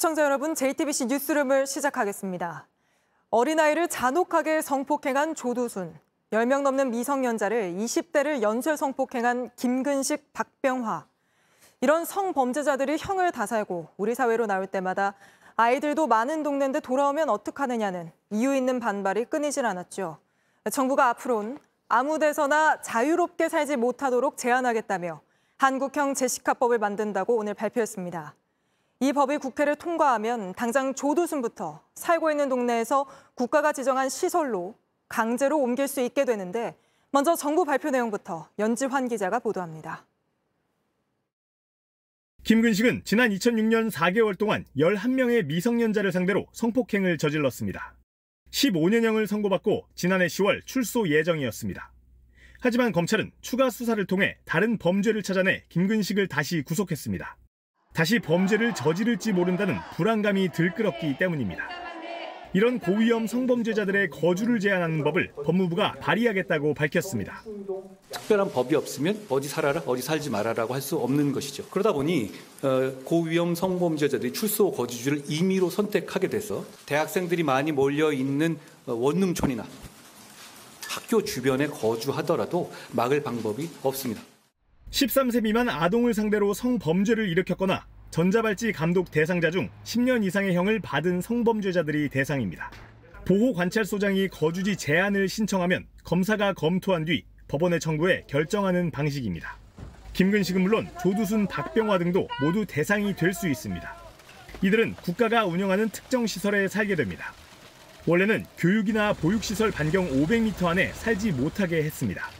시청자 여러분, JTBC 뉴스룸을 시작하겠습니다. 어린아이를 잔혹하게 성폭행한 조두순, 10명 넘는 미성년자를 20대를 연쇄 성폭행한 김근식, 박병화. 이런 성범죄자들이 형을 다 살고 우리 사회로 나올 때마다 아이들도 많은 동네인데 돌아오면 어떡하느냐는 이유 있는 반발이 끊이질 않았죠. 정부가 앞으로는 아무 데서나 자유롭게 살지 못하도록 제한하겠다며 한국형 제시카법을 만든다고 오늘 발표했습니다. 이 법이 국회를 통과하면 당장 조두순부터 살고 있는 동네에서 국가가 지정한 시설로 강제로 옮길 수 있게 되는데 먼저 정부 발표 내용부터 연지환 기자가 보도합니다. 김근식은 지난 2006년 4개월 동안 11명의 미성년자를 상대로 성폭행을 저질렀습니다. 15년형을 선고받고 지난해 10월 출소 예정이었습니다. 하지만 검찰은 추가 수사를 통해 다른 범죄를 찾아내 김근식을 다시 구속했습니다. 다시 범죄를 저지를지 모른다는 불안감이 들끓었기 때문입니다. 이런 고위험 성범죄자들의 거주를 제한하는 법을 법무부가 발의하겠다고 밝혔습니다. 특별한 법이 없으면 어디 살아라, 어디 살지 말아라고 할 수 없는 것이죠. 그러다 보니 어, 고위험 성범죄자들이 출소 거주지를 임의로 선택하게 돼서 대학생들이 많이 몰려 있는 어, 원룸촌이나 학교 주변에 거주하더라도 막을 방법이 없습니다. 13세 미만 아동을 상대로 성범죄를 일으켰거나 전자발찌 감독 대상자 중 10년 이상의 형을 받은 성범죄자들이 대상입니다. 보호관찰소장이 거주지 제한을 신청하면 검사가 검토한 뒤 법원에 청구해 결정하는 방식입니다. 김근식은 물론 조두순, 박병화 등도 모두 대상이 될 수 있습니다. 이들은 국가가 운영하는 특정 시설에 살게 됩니다. 원래는 교육이나 보육시설 반경 500m 안에 살지 못하게 했습니다.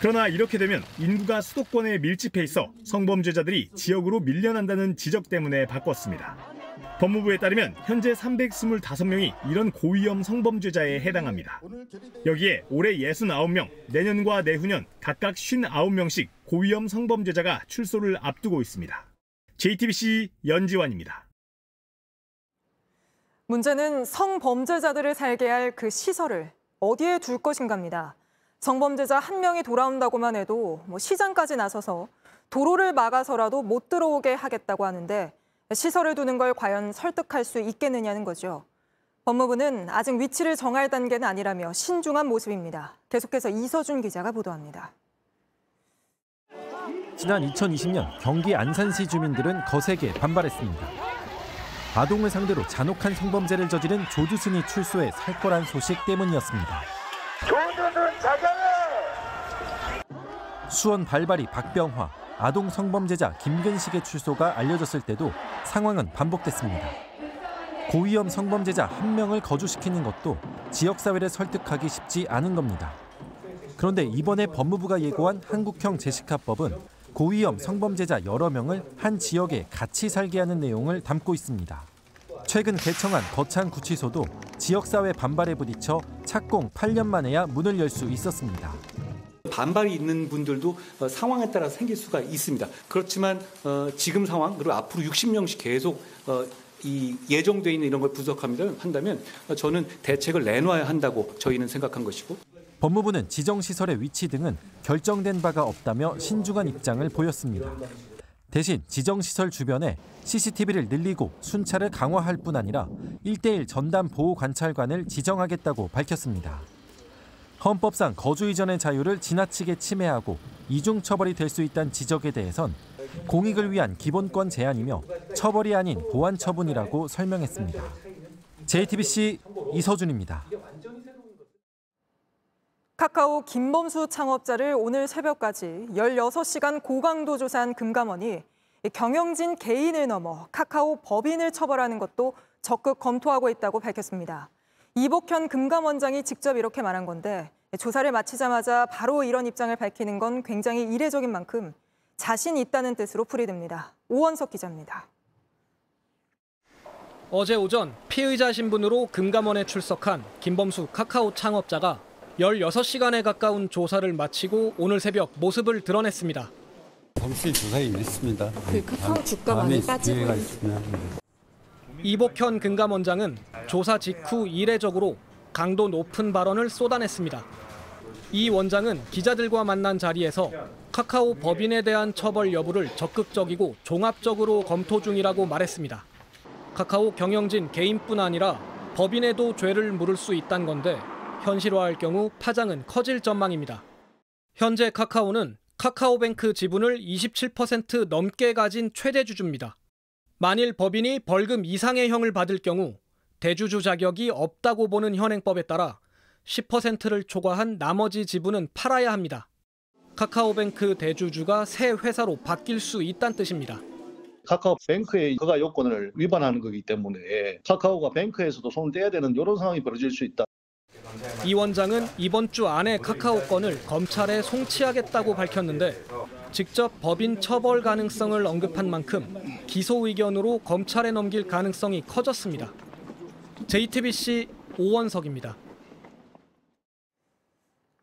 그러나 이렇게 되면 인구가 수도권에 밀집해 있어 성범죄자들이 지역으로 밀려난다는 지적 때문에 바꿨습니다. 법무부에 따르면 현재 325명이 이런 고위험 성범죄자에 해당합니다. 여기에 올해 69명, 내년과 내후년 각각 59명씩 고위험 성범죄자가 출소를 앞두고 있습니다. JTBC 연지환입니다. 문제는 성범죄자들을 살게 할 그 시설을 어디에 둘 것인가입니다. 성범죄자 한 명이 돌아온다고만 해도 뭐 시장까지 나서서 도로를 막아서라도 못 들어오게 하겠다고 하는데 시설을 두는 걸 과연 설득할 수 있겠느냐는 거죠. 법무부는 아직 위치를 정할 단계는 아니라며 신중한 모습입니다. 계속해서 이서준 기자가 보도합니다. 지난 2020년 경기 안산시 주민들은 거세게 반발했습니다. 아동을 상대로 잔혹한 성범죄를 저지른 조두순이 출소해 살 거란 소식 때문이었습니다. 조두순 자정해! 수원 발발이 박병화, 아동 성범죄자 김근식의 출소가 알려졌을 때도 상황은 반복됐습니다. 고위험 성범죄자 한 명을 거주시키는 것도 지역사회를 설득하기 쉽지 않은 겁니다. 그런데 이번에 법무부가 예고한 한국형 제시카법은 고위험 성범죄자 여러 명을 한 지역에 같이 살게 하는 내용을 담고 있습니다. 최근 개청한 거창 구치소도 지역사회 반발에 부딪혀 착공 8년 만에야 문을 열 수 있었습니다. 반발이 있는 분들도 어, 상황에 따라 생길 수가 있습니다. 그렇지만 어, 지금 상황 그리고 앞으로 60명씩 계속 어, 이 예정돼 있는 이런 걸 분석합니다 한다면 저는 대책을 내놔야 한다고 저희는 생각한 것이고 법무부는 지정시설의 위치 등은 결정된 바가 없다며 신중한 입장을 보였습니다. 대신 지정시설 주변에 CCTV를 늘리고 순찰을 강화할 뿐 아니라 1대1 전담 보호 관찰관을 지정하겠다고 밝혔습니다. 헌법상 거주 이전의 자유를 지나치게 침해하고 이중 처벌이 될 수 있다는 지적에 대해선 공익을 위한 기본권 제한이며 처벌이 아닌 보완 처분이라고 설명했습니다. JTBC 이서준입니다. 카카오 김범수 창업자를 오늘 새벽까지 16시간 고강도 조사한 금감원이 경영진 개인을 넘어 카카오 법인을 처벌하는 것도 적극 검토하고 있다고 밝혔습니다. 이복현 금감원장이 직접 이렇게 말한 건데 조사를 마치자마자 바로 이런 입장을 밝히는 건 굉장히 이례적인 만큼 자신 있다는 뜻으로 풀이됩니다. 오원석 기자입니다. 어제 오전 피의자 신분으로 금감원에 출석한 김범수 카카오 창업자가 16시간에 가까운 조사를 마치고 오늘 새벽 모습을 드러냈습니다. 범수의 조사에 있습니다. 그 카카오 주가 많이 빠지고 이복현 금감원장은 조사 직후 이례적으로 강도 높은 발언을 쏟아냈습니다. 이 원장은 기자들과 만난 자리에서 카카오 법인에 대한 처벌 여부를 적극적이고 종합적으로 검토 중이라고 말했습니다. 카카오 경영진 개인뿐 아니라 법인에도 죄를 물을 수 있다는 건데 현실화할 경우 파장은 커질 전망입니다. 현재 카카오는 카카오뱅크 지분을 27% 넘게 가진 최대 주주입니다. 만일 법인이 벌금 이상의 형을 받을 경우 대주주 자격이 없다고 보는 현행법에 따라 10%를 초과한 나머지 지분은 팔아야 합니다. 카카오뱅크 대주주가 새 회사로 바뀔 수 있다는 뜻입니다. 카카오뱅크의 허가 요건을 위반하는 거기 때문에 카카오가 뱅크에서도 손을 떼야 되는 이런 상황이 벌어질 수 있다. 이 원장은 이번 주 안에 카카오 건을 검찰에 송치하겠다고 밝혔는데 직접 법인 처벌 가능성을 언급한 만큼 기소 의견으로 검찰에 넘길 가능성이 커졌습니다. JTBC 오원석입니다.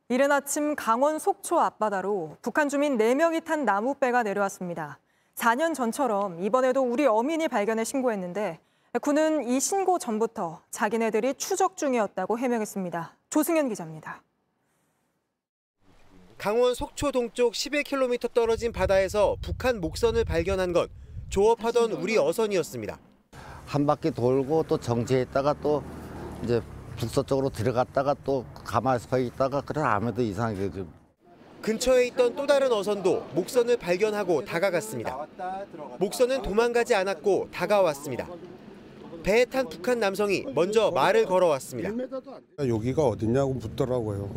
이른 아침 강원 속초 앞바다로 북한 주민 4명이 탄 나무배가 내려왔습니다. 4년 전처럼 이번에도 우리 어민이 발견해 신고했는데 군은 이 신고 전부터 자기네들이 추적 중이었다고 해명했습니다. 조승현 기자입니다. 강원 속초 동쪽 11km 떨어진 바다에서 북한 목선을 발견한 건 조업하던 우리 어선이었습니다. 한 바퀴 돌고 또 정지했다가 또 이제 북서쪽으로 들어갔다가 또 가만히 서 있다가 그래 아무도 이상하게 좀 근처에 있던 또 다른 어선도 목선을 발견하고 다가갔습니다. 목선은 도망가지 않았고 다가왔습니다. 배에 탄 북한 남성이 먼저 말을 걸어왔습니다. 여기가 어디냐고 묻더라고요.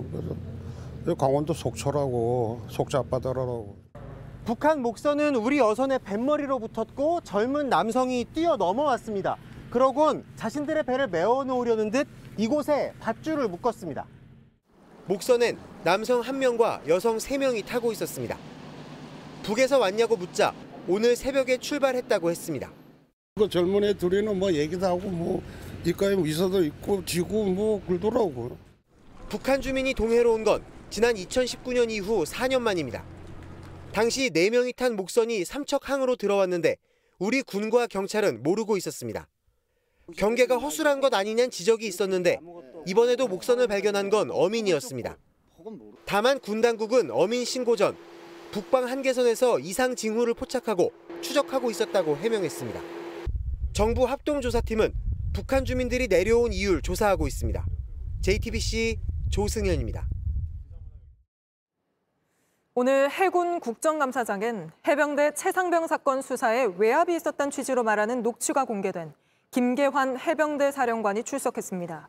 그래서 강원도 속초라고 속초 앞바다라고. 북한 목선은 우리 어선의 뱃머리로 붙었고 젊은 남성이 뛰어 넘어왔습니다. 그러곤 자신들의 배를 메워 놓으려는 듯 이곳에 밧줄을 묶었습니다. 목선엔 남성 한명과 여성 세명이 타고 있었습니다. 북에서 왔냐고 묻자 오늘 새벽에 출발했다고 했습니다. 그 젊은 애 둘이는 뭐 얘기도 하고 뭐 이과에 위서도 있고 지고 뭐 그러더라고. 북한 주민이 동해로 온 건 지난 2019년 이후 4년 만입니다. 당시 4명이 탄 목선이 삼척항으로 들어왔는데 우리 군과 경찰은 모르고 있었습니다. 경계가 허술한 것 아니냐는 지적이 있었는데 이번에도 목선을 발견한 건 어민이었습니다. 다만 군 당국은 어민 신고 전 북방 한계선에서 이상 징후를 포착하고 추적하고 있었다고 해명했습니다. 정부 합동조사팀은 북한 주민들이 내려온 이유를 조사하고 있습니다. JTBC 조승현입니다. 오늘 해군 국정감사장엔 해병대 최상병 사건 수사에 외압이 있었다는 취지로 말하는 녹취가 공개된 김계환 해병대 사령관이 출석했습니다.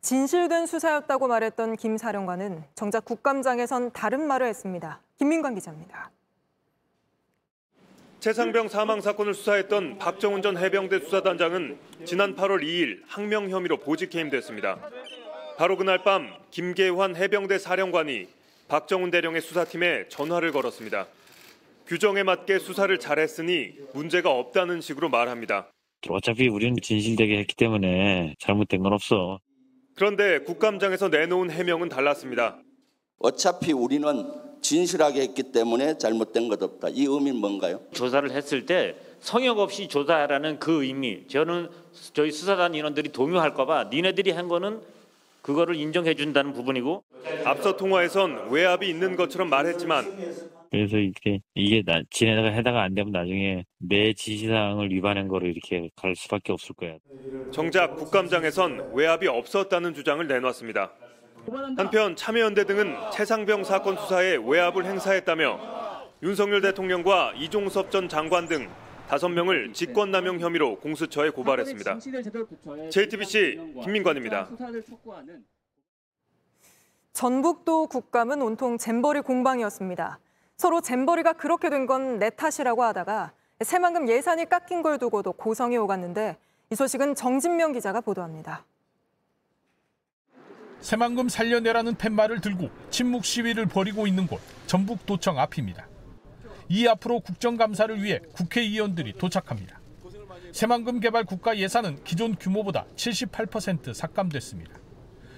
진실된 수사였다고 말했던 김 사령관은 정작 국감장에선 다른 말을 했습니다. 김민관 기자입니다. 최상병 사망 사건을 수사했던 박정훈 전 해병대 수사단장은 지난 8월 2일 항명 혐의로 보직 해임됐습니다. 바로 그날 밤 김계환 해병대 사령관이 박정훈 대령의 수사팀에 전화를 걸었습니다. 규정에 맞게 수사를 잘했으니 문제가 없다는 식으로 말합니다. 어차피 우리는 진실되게 했기 때문에 잘못된 건 없어. 그런데 국감장에서 내놓은 해명은 달랐습니다. 어차피 우리는 진실하게 했기 때문에 잘못된 것 없다. 이 의미는 뭔가요? 조사를 했을 때 성역 없이 조사하라는 그 의미. 저는 저희 수사단 인원들이 동요할까봐 니네들이 한 거는 그거를 인정해 준다는 부분이고. 앞서 통화에선 외압이 있는 것처럼 말했지만 그래서 이렇게 이게 나 지네가 해다가 안 되면 나중에 내 지시사항을 위반한 거로 이렇게 갈 수밖에 없을 거야. 정작 국감장에선 외압이 없었다는 주장을 내놨습니다. 한편 참여연대 등은 최상병 사건 수사에 외압을 행사했다며 윤석열 대통령과 이종섭 전 장관 등 다섯 명을 직권남용 혐의로 공수처에 고발했습니다. JTBC 김민관입니다. 전북도 국감은 온통 잼버리 공방이었습니다. 서로 잼버리가 그렇게 된 건 내 탓이라고 하다가 새만금 예산이 깎인 걸 두고도 고성이 오갔는데 이 소식은 정진명 기자가 보도합니다. 새만금 살려내라는 팻말을 들고 침묵 시위를 벌이고 있는 곳 전북도청 앞입니다. 이 앞으로 국정감사를 위해 국회의원들이 도착합니다. 새만금 개발 국가 예산은 기존 규모보다 78% 삭감됐습니다.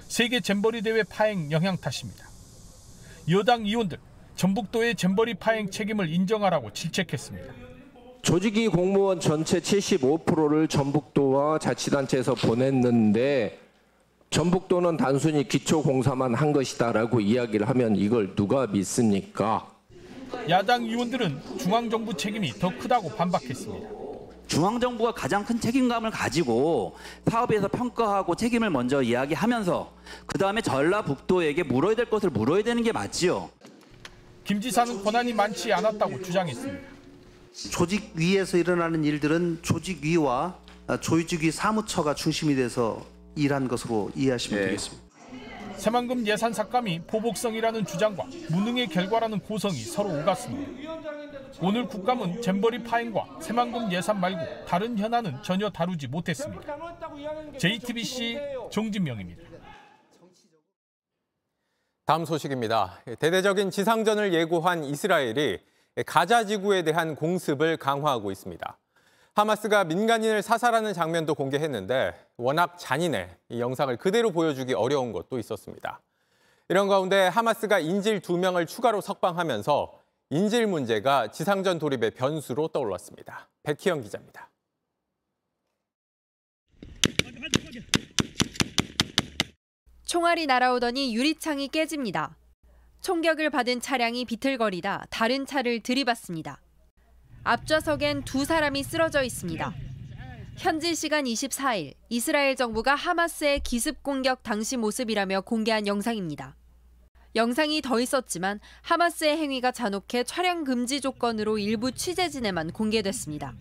세계 잼버리 대회 파행 영향 탓입니다. 여당 의원들 전북도의 잼버리 파행 책임을 인정하라고 질책했습니다. 조직위 공무원 전체 75%를 전북도와 자치단체에서 보냈는데 전북도는 단순히 기초공사만 한 것이다라고 이야기를 하면 이걸 누가 믿습니까? 야당 의원들은 중앙정부 책임이 더 크다고 반박했습니다. 중앙정부가 가장 큰 책임감을 가지고 파업에서 평가하고 책임을 먼저 이야기하면서 그 다음에 전라북도에게 물어야 될 것을 물어야 되는 게 맞지요. 김 지사는 권한이 많지 않았다고 주장했습니다. 조직 위에서 일어나는 일들은 조직 위와 조직 위 사무처가 중심이 돼서 일한 것으로 이해하시면 네. 되겠습니다. 새만금 예산 삭감이 보복성이라는 주장과 무능의 결과라는 고성이 서로 오갔습니다. 오늘 국감은 잼버리 파행과 새만금 예산 말고 다른 현안은 전혀 다루지 못했습니다. JTBC 정진명입니다. 다음 소식입니다. 대대적인 지상전을 예고한 이스라엘이 가자 지구에 대한 공습을 강화하고 있습니다. 하마스가 민간인을 사살하는 장면도 공개했는데 워낙 잔인해 이 영상을 그대로 보여주기 어려운 것도 있었습니다. 이런 가운데 하마스가 인질 두 명을 추가로 석방하면서 인질 문제가 지상전 돌입의 변수로 떠올랐습니다. 백희영 기자입니다. 총알이 날아오더니 유리창이 깨집니다. 총격을 받은 차량이 비틀거리다 다른 차를 들이받습니다. 앞좌석엔 두 사람이 쓰러져 있습니다. 현지 시간 24일 이스라엘 정부가 하마스의 기습 공격 당시 모습이라며 공개한 영상입니다. 영상이 더 있었지만 하마스의 행위가 잔혹해 촬영 금지 조건으로 일부 취재진에만 공개됐습니다.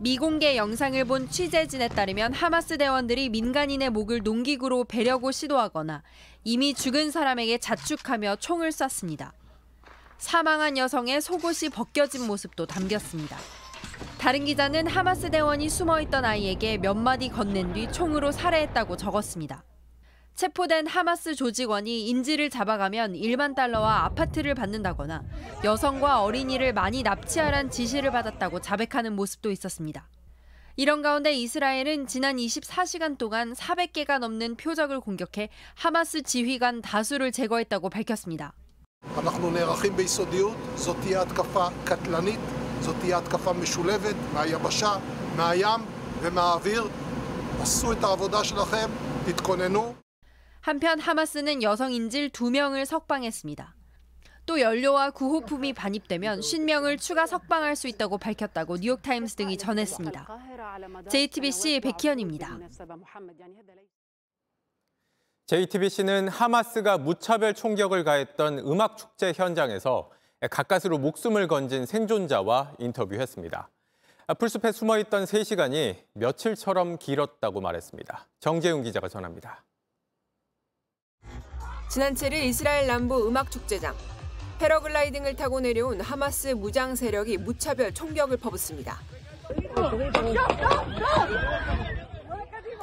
미공개 영상을 본 취재진에 따르면 하마스 대원들이 민간인의 목을 농기구로 베려고 시도하거나 이미 죽은 사람에게 자축하며 총을 쐈습니다. 사망한 여성의 속옷이 벗겨진 모습도 담겼습니다. 다른 기자는 하마스 대원이 숨어있던 아이에게 몇 마디 건넨 뒤 총으로 살해했다고 적었습니다. 체포된 하마스 조직원이 인질을 잡아가면 1만 달러와 아파트를 받는다거나 여성과 어린이를 많이 납치하란 지시를 받았다고 자백하는 모습도 있었습니다. 이런 가운데 이스라엘은 지난 24시간 동안 400개가 넘는 표적을 공격해 하마스 지휘관 다수를 제거했다고 밝혔습니다. אנחנו נערכים ביסודיות, זאת תהיה התקפה קטלנית, זאת תהיה התקפה משולבת מהיבשה, מהים ומהאוויר. עשו את העבודה שלכם, תתכוננו. 한편 하마스는 여성 인질 2명을 석방했습니다. 또 연료와 구호품이 반입되면 50명을 추가 석방할 수 있다고 밝혔다고 뉴욕타임스 등이 전했습니다. JTBC 백희연입니다. JTBC는 하마스가 무차별 총격을 가했던 음악 축제 현장에서 가까스로 목숨을 건진 생존자와 인터뷰했습니다. 풀숲에 숨어 있던 3시간이 며칠처럼 길었다고 말했습니다. 정재훈 기자가 전합니다. 지난 7일 이스라엘 남부 음악 축제장. 패러글라이딩을 타고 내려온 하마스 무장 세력이 무차별 총격을 퍼붓습니다.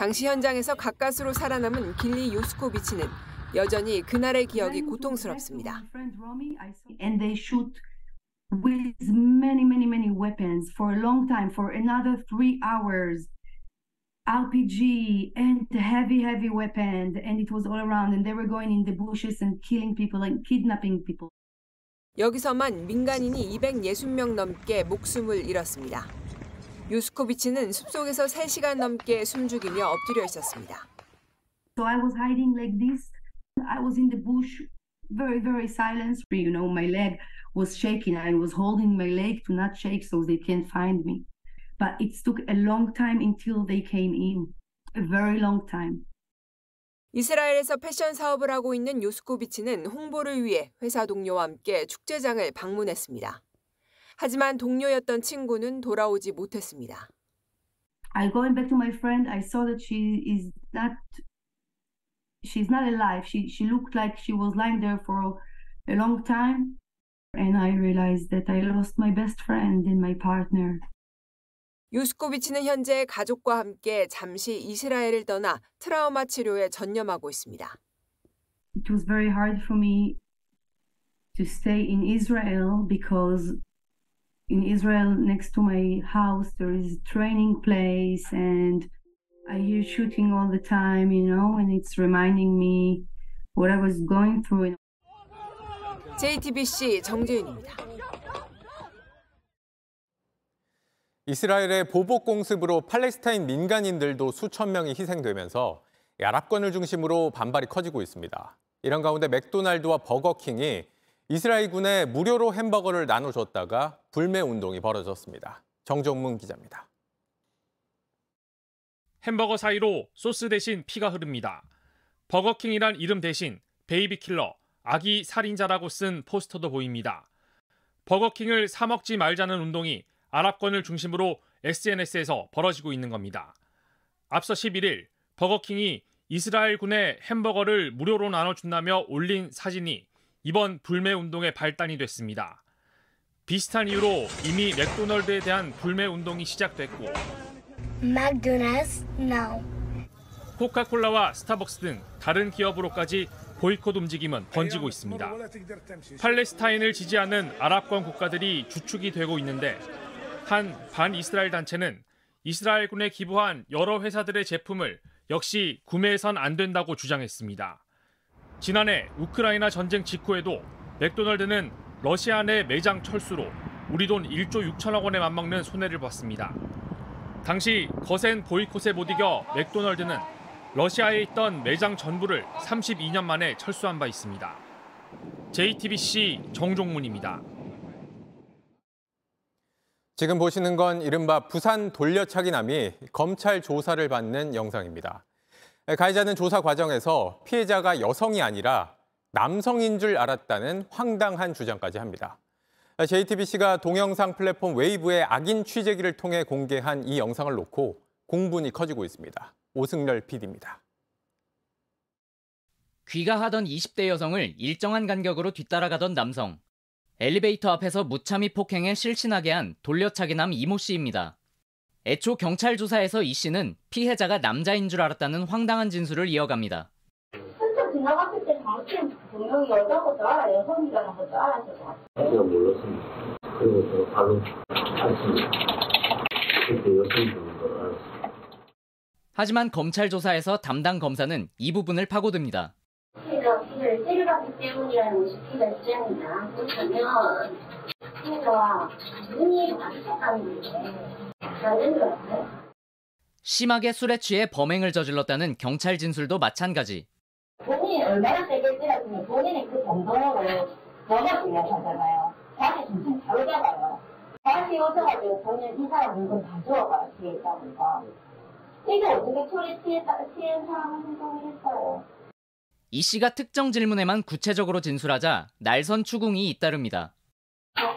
당시 현장에서 가까스로 살아남은 길리 요스코비치는 여전히 그날의 기억이 고통스럽습니다. And they shoot with many, many, many weapons for a long time, for another three hours. RPG and heavy, heavy weapons, and it was all around. And they were going in the bushes and killing people and kidnapping people. 여기서만 민간인이 260명 넘게 목숨을 잃었습니다. 유스코비치는 숲속에서 3시간 넘게 숨죽이며 엎드려 있었습니다. So I was hiding like this. I was in the bush, very, very silent. You know, my leg was shaking. I was holding my leg to not shake so they can't find me. But it took a long time until they came in. A very long time. 이스라엘에서 패션 사업을 하고 있는 요스코비치는 홍보를 위해 회사 동료와 함께 축제장을 방문했습니다. 하지만 동료였던 친구는 돌아오지 못했습니다. I going back to my friend. I saw that she is not. She's not alive. She she looked like she was lying there for a long time, and I realized that I lost my best friend and my partner. 유스코비치는 현재 가족과 함께 잠시 이스라엘을 떠나 트라우마 치료에 전념하고 있습니다. It was very hard for me to stay in Israel because in Israel next to my house there is a training place and I hear shooting all the time, you know, and it's reminding me what I was going through. JTBC 정재윤입니다. 이스라엘의 보복 공습으로 팔레스타인 민간인들도 수천 명이 희생되면서 아랍권을 중심으로 반발이 커지고 있습니다. 이런 가운데 맥도날드와 버거킹이 이스라엘군에 무료로 햄버거를 나눠줬다가 불매 운동이 벌어졌습니다. 정종문 기자입니다. 햄버거 사이로 소스 대신 피가 흐릅니다. 버거킹이란 이름 대신 Baby Killer, 아기 살인자라고 쓴 포스터도 보입니다. 버거킹을 사 먹지 말자는 운동이 아랍권을 중심으로 SNS에서 벌어지고 있는 겁니다. 앞서 11일 버거킹이 이스라엘군에 햄버거를 무료로 나눠준다며 올린 사진이 이번 불매 운동의 발단이 됐습니다. 비슷한 이유로 이미 맥도널드에 대한 불매 운동이 시작됐고 McDonald's now. 코카콜라와 스타벅스 등 다른 기업으로까지 보이콧 움직임은 번지고 있습니다. 팔레스타인을 지지하는 아랍권 국가들이 주축이 되고 있는데 한 반이스라엘 단체는 이스라엘군에 기부한 여러 회사들의 제품을 역시 구매해선 안 된다고 주장했습니다. 지난해 우크라이나 전쟁 직후에도 맥도널드는 러시아 내 매장 철수로 우리 돈 1조 6천억 원에 맞먹는 손해를 봤습니다. 당시 거센 보이콧에 못 이겨 맥도널드는 러시아에 있던 매장 전부를 32년 만에 철수한 바 있습니다. JTBC 정종문입니다. 지금 보시는 건 이른바 부산 돌려차기남이 검찰 조사를 받는 영상입니다. 가해자는 조사 과정에서 피해자가 여성이 아니라 남성인 줄 알았다는 황당한 주장까지 합니다. JTBC가 동영상 플랫폼 웨이브의 악인 취재기를 통해 공개한 이 영상을 놓고 공분이 커지고 있습니다. 오승렬 PD입니다. 귀가하던 20대 여성을 일정한 간격으로 뒤따라가던 남성. 엘리베이터 앞에서 무참히 폭행해 실신하게 한 돌려차기남 이모 씨입니다. 애초 경찰 조사에서 이 씨는 피해자가 남자인 줄 알았다는 황당한 진술을 이어갑니다. 지나갔을 때 당신 분명히 여자인 것도 알아, 여성이라는 것도 알았을 것 같아. 제가 몰랐습니다. 제가 바로 알았습니다. 그때 여성인 걸 알았습니다. 하지만 검찰 조사에서 담당 검사는 이 부분을 파고듭니다. 피해자 피해를 때려봤기 때문이라는 것이 피해자 주장이다. 그렇다면 피해자와 눈이 마주쳤다는 게 맞는 것 같아요. 심하게 술에 취해 범행을 저질렀다는 경찰 진술도 마찬가지. 본인이 얼마나 세게 때렸으면 본인이 그 정도로 넘어지려 하잖아요. 자기 정신 바로 잡아요. 다시 오셔가지고 본인 이 사람 물건 다 주워가요. 뒤에 있다니까. 이게 어떻게 술에 취했다, 취한 사람을 행동을 했어요. 이 씨가 특정 질문에만 구체적으로 진술하자 날선 추궁이 잇따릅니다.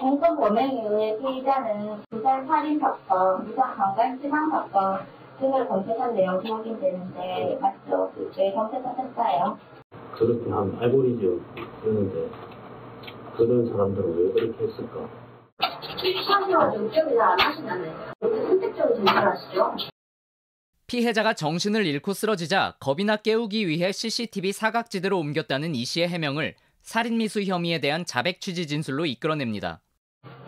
공권 범행 이후에 피의자는 부산 살인 사건, 부산 강간 치상 사건 등을 검색한 내용이 확인되는데 맞죠? 왜 검색하셨어요? 그렇게 한 알고리즘 쓰는데 그런 사람들은 왜 그렇게 했을까? 시험생활 기억이 잘안 하시나요? 왜 선택적으로 진술하시죠? 피해자가 정신을 잃고 쓰러지자 겁이나 깨우기 위해 CCTV 사각지대로 옮겼다는 이 씨의 해명을 살인미수 혐의에 대한 자백 취지 진술로 이끌어냅니다.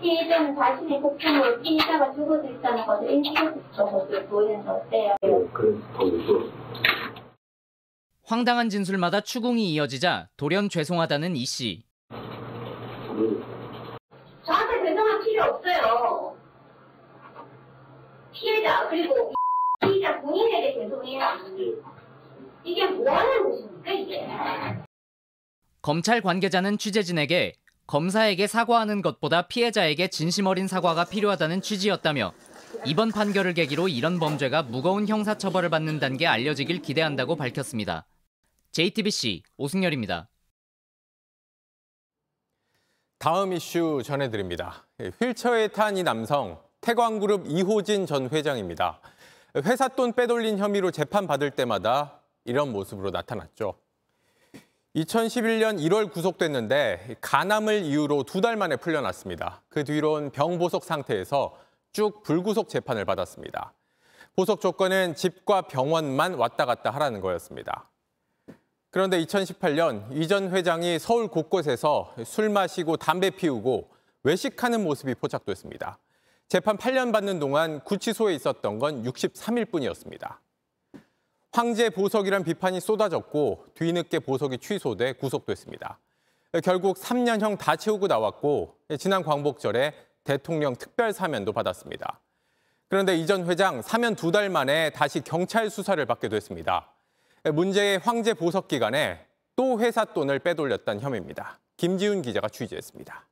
피해자는 자신의 폭행으로 피해자가 죽어져 있다는 것을 보이는데 어때요? 그래서 더 무서웠어. 황당한 진술마다 추궁이 이어지자 돌연 죄송하다는 이 씨. 저한테 죄송할 필요 없어요. 피해자 그리고 피해자 본인에게 죄송해야지. 이게 뭐 하는 짓입니까 이게? 검찰 관계자는 취재진에게 검사에게 사과하는 것보다 피해자에게 진심 어린 사과가 필요하다는 취지였다며 이번 판결을 계기로 이런 범죄가 무거운 형사처벌을 받는다는 게 알려지길 기대한다고 밝혔습니다. JTBC 오승열입니다. 다음 이슈 전해드립니다. 휠체어에 탄 이 남성 태광그룹 이호진 전 회장입니다. 회사 돈 빼돌린 혐의로 재판받을 때마다 이런 모습으로 나타났죠. 2011년 1월 구속됐는데 간암을 이유로 두 달 만에 풀려났습니다. 그 뒤론 병보석 상태에서 쭉 불구속 재판을 받았습니다. 보석 조건은 집과 병원만 왔다 갔다 하라는 거였습니다. 그런데 2018년 이 전 회장이 서울 곳곳에서 술 마시고 담배 피우고 외식하는 모습이 포착됐습니다. 재판 8년 받는 동안 구치소에 있었던 건 63일 뿐이었습니다. 황제 보석이란 비판이 쏟아졌고 뒤늦게 보석이 취소돼 구속됐습니다. 결국 3년형 다 채우고 나왔고 지난 광복절에 대통령 특별 사면도 받았습니다. 그런데 이 전 회장 사면 두 달 만에 다시 경찰 수사를 받게 됐습니다. 문제의 황제 보석 기간에 또 회사 돈을 빼돌렸다는 혐의입니다. 김지훈 기자가 취재했습니다.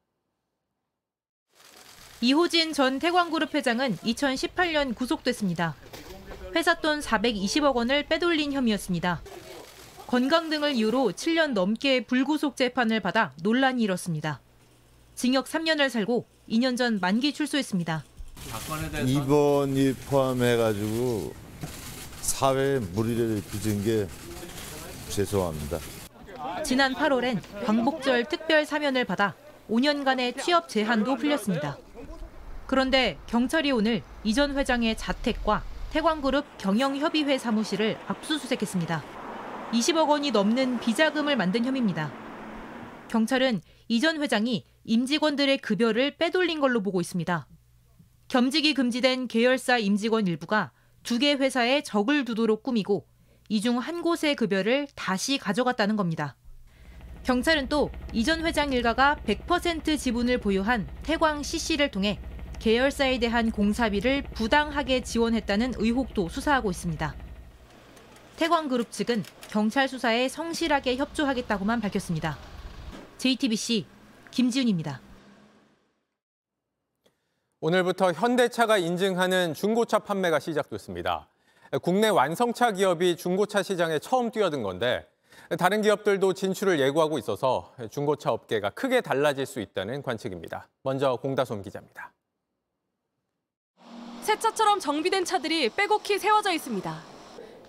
이호진 전 태광그룹 회장은 2018년 구속됐습니다. 회사 돈 420억 원을 빼돌린 혐의였습니다. 건강 등을 이유로 7년 넘게 불구속 재판을 받아 논란이 일었습니다. 징역 3년을 살고 2년 전 만기 출소했습니다. 입원이 포함해가지고 사회에 무리를 빚은 게 죄송합니다. 지난 8월엔 광복절 특별 사면을 받아 5년간의 취업 제한도 풀렸습니다. 그런데 경찰이 오늘 이전 회장의 자택과 태광그룹 경영협의회 사무실을 압수수색했습니다. 20억 원이 넘는 비자금을 만든 혐의입니다. 경찰은 이 전 회장이 임직원들의 급여를 빼돌린 걸로 보고 있습니다. 겸직이 금지된 계열사 임직원 일부가 두 개 회사에 적을 두도록 꾸미고 이 중 한 곳의 급여를 다시 가져갔다는 겁니다. 경찰은 또 이 전 회장 일가가 100% 지분을 보유한 태광 CC를 통해 계열사에 대한 공사비를 부당하게 지원했다는 의혹도 수사하고 있습니다. 태광그룹 측은 경찰 수사에 성실하게 협조하겠다고만 밝혔습니다. JTBC 김지훈입니다. 오늘부터 현대차가 인증하는 중고차 판매가 시작됐습니다. 국내 완성차 기업이 중고차 시장에 처음 뛰어든 건데 다른 기업들도 진출을 예고하고 있어서 중고차 업계가 크게 달라질 수 있다는 관측입니다. 먼저 공다솜 기자입니다. 새 차처럼 정비된 차들이 빼곡히 세워져 있습니다.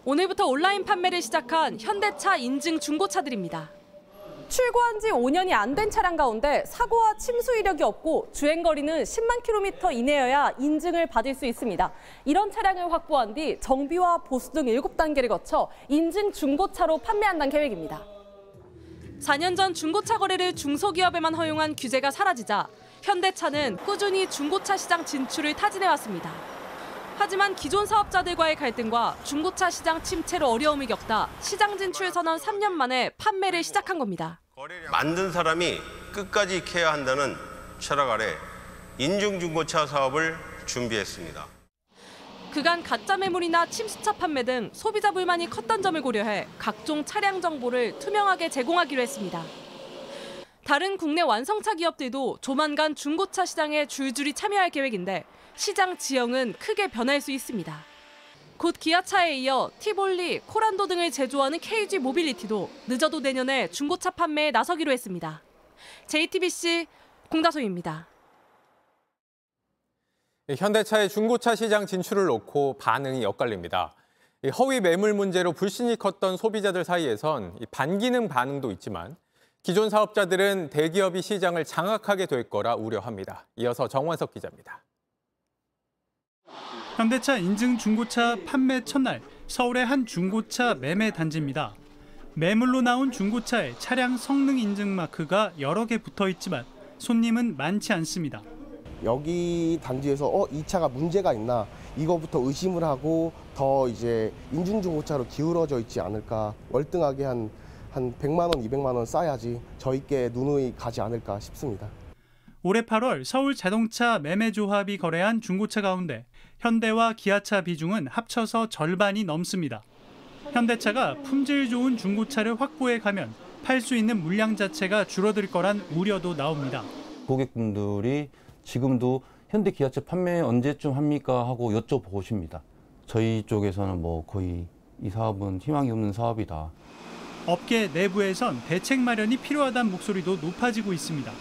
오늘부터 온라인 판매를 시작한 현대차 인증 중고차들입니다. 출고한 지 5년이 안 된 차량 가운데 사고와 침수 이력이 없고 주행 거리는 10만 킬로미터 이내여야 인증을 받을 수 있습니다. 이런 차량을 확보한 뒤 정비와 보수 등 7단계를 거쳐 인증 중고차로 판매한다는 계획입니다. 4년 전 중고차 거래를 중소기업에만 허용한 규제가 사라지자 현대차는 꾸준히 중고차 시장 진출을 타진해왔습니다. 하지만 기존 사업자들과의 갈등과 중고차 시장 침체로 어려움을 겪다 시장 진출 선언 3년 만에 판매를 시작한 겁니다. 만든 사람이 끝까지 지켜야 한다는 철학 아래 인증중고차 사업을 준비했습니다. 그간 가짜 매물이나 침수차 판매 등 소비자 불만이 컸던 점을 고려해 각종 차량 정보를 투명하게 제공하기로 했습니다. 다른 국내 완성차 기업들도 조만간 중고차 시장에 줄줄이 참여할 계획인데 시장 지형은 크게 변할 수 있습니다. 곧 기아차에 이어 티볼리, 코란도 등을 제조하는 KG 모빌리티도 늦어도 내년에 중고차 판매에 나서기로 했습니다. JTBC 공다소입니다. 현대차의 중고차 시장 진출을 놓고 반응이 엇갈립니다. 허위 매물 문제로 불신이 컸던 소비자들 사이에선 반기능 반응도 있지만 기존 사업자들은 대기업이 시장을 장악하게 될 거라 우려합니다. 이어서 정원석 기자입니다. 현대차 인증 중고차 판매 첫날 서울의 한 중고차 매매 단지입니다. 매물로 나온 중고차에 차량 성능 인증 마크가 여러 개 붙어 있지만 손님은 많지 않습니다. 여기 단지에서 어, 이 차가 문제가 있나 이거부터 의심을 하고 더 이제 인증 중고차로 기울어져 있지 않을까 월등하게 한, 한 100만 원, 200만 원 싸야지 저희께 누누이 가지 않을까 싶습니다. 올해 8월 서울 자동차 매매조합이 거래한 중고차 가운데 현대와 기아차 비중은 합쳐서 절반이 넘습니다. 현대차가 품질 좋은 중고차를 확보해 가면 팔 수 있는 물량 자체가 줄어들 거란 우려도 나옵니다. 고객분들이 지금도 현대 기아차 판매 언제쯤 합니까 하고 여쭤보십니다. 저희 쪽에서는 뭐 거의 이 사업은 희망이 없는 사업이다. 업계 내부에선 대책 마련이 필요하다는 목소리도 높아지고 있습니다.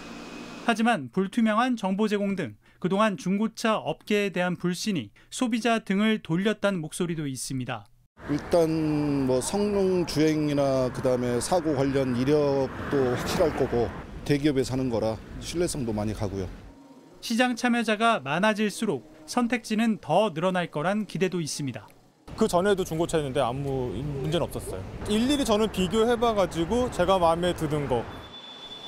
하지만 불투명한 정보 제공 등 그동안 중고차 업계에 대한 불신이 소비자 등을 돌렸다는 목소리도 있습니다. 일단 뭐 성능 주행이나 그다음에 사고 관련 이력도 확실할 거고 대기업에 사는 거라 신뢰성도 많이 가고요. 시장 참여자가 많아질수록 선택지는 더 늘어날 거란 기대도 있습니다. 그 전에도 중고차였는데 아무 문제는 없었어요. 일일이 저는 비교해봐가지고 제가 마음에 드는 거.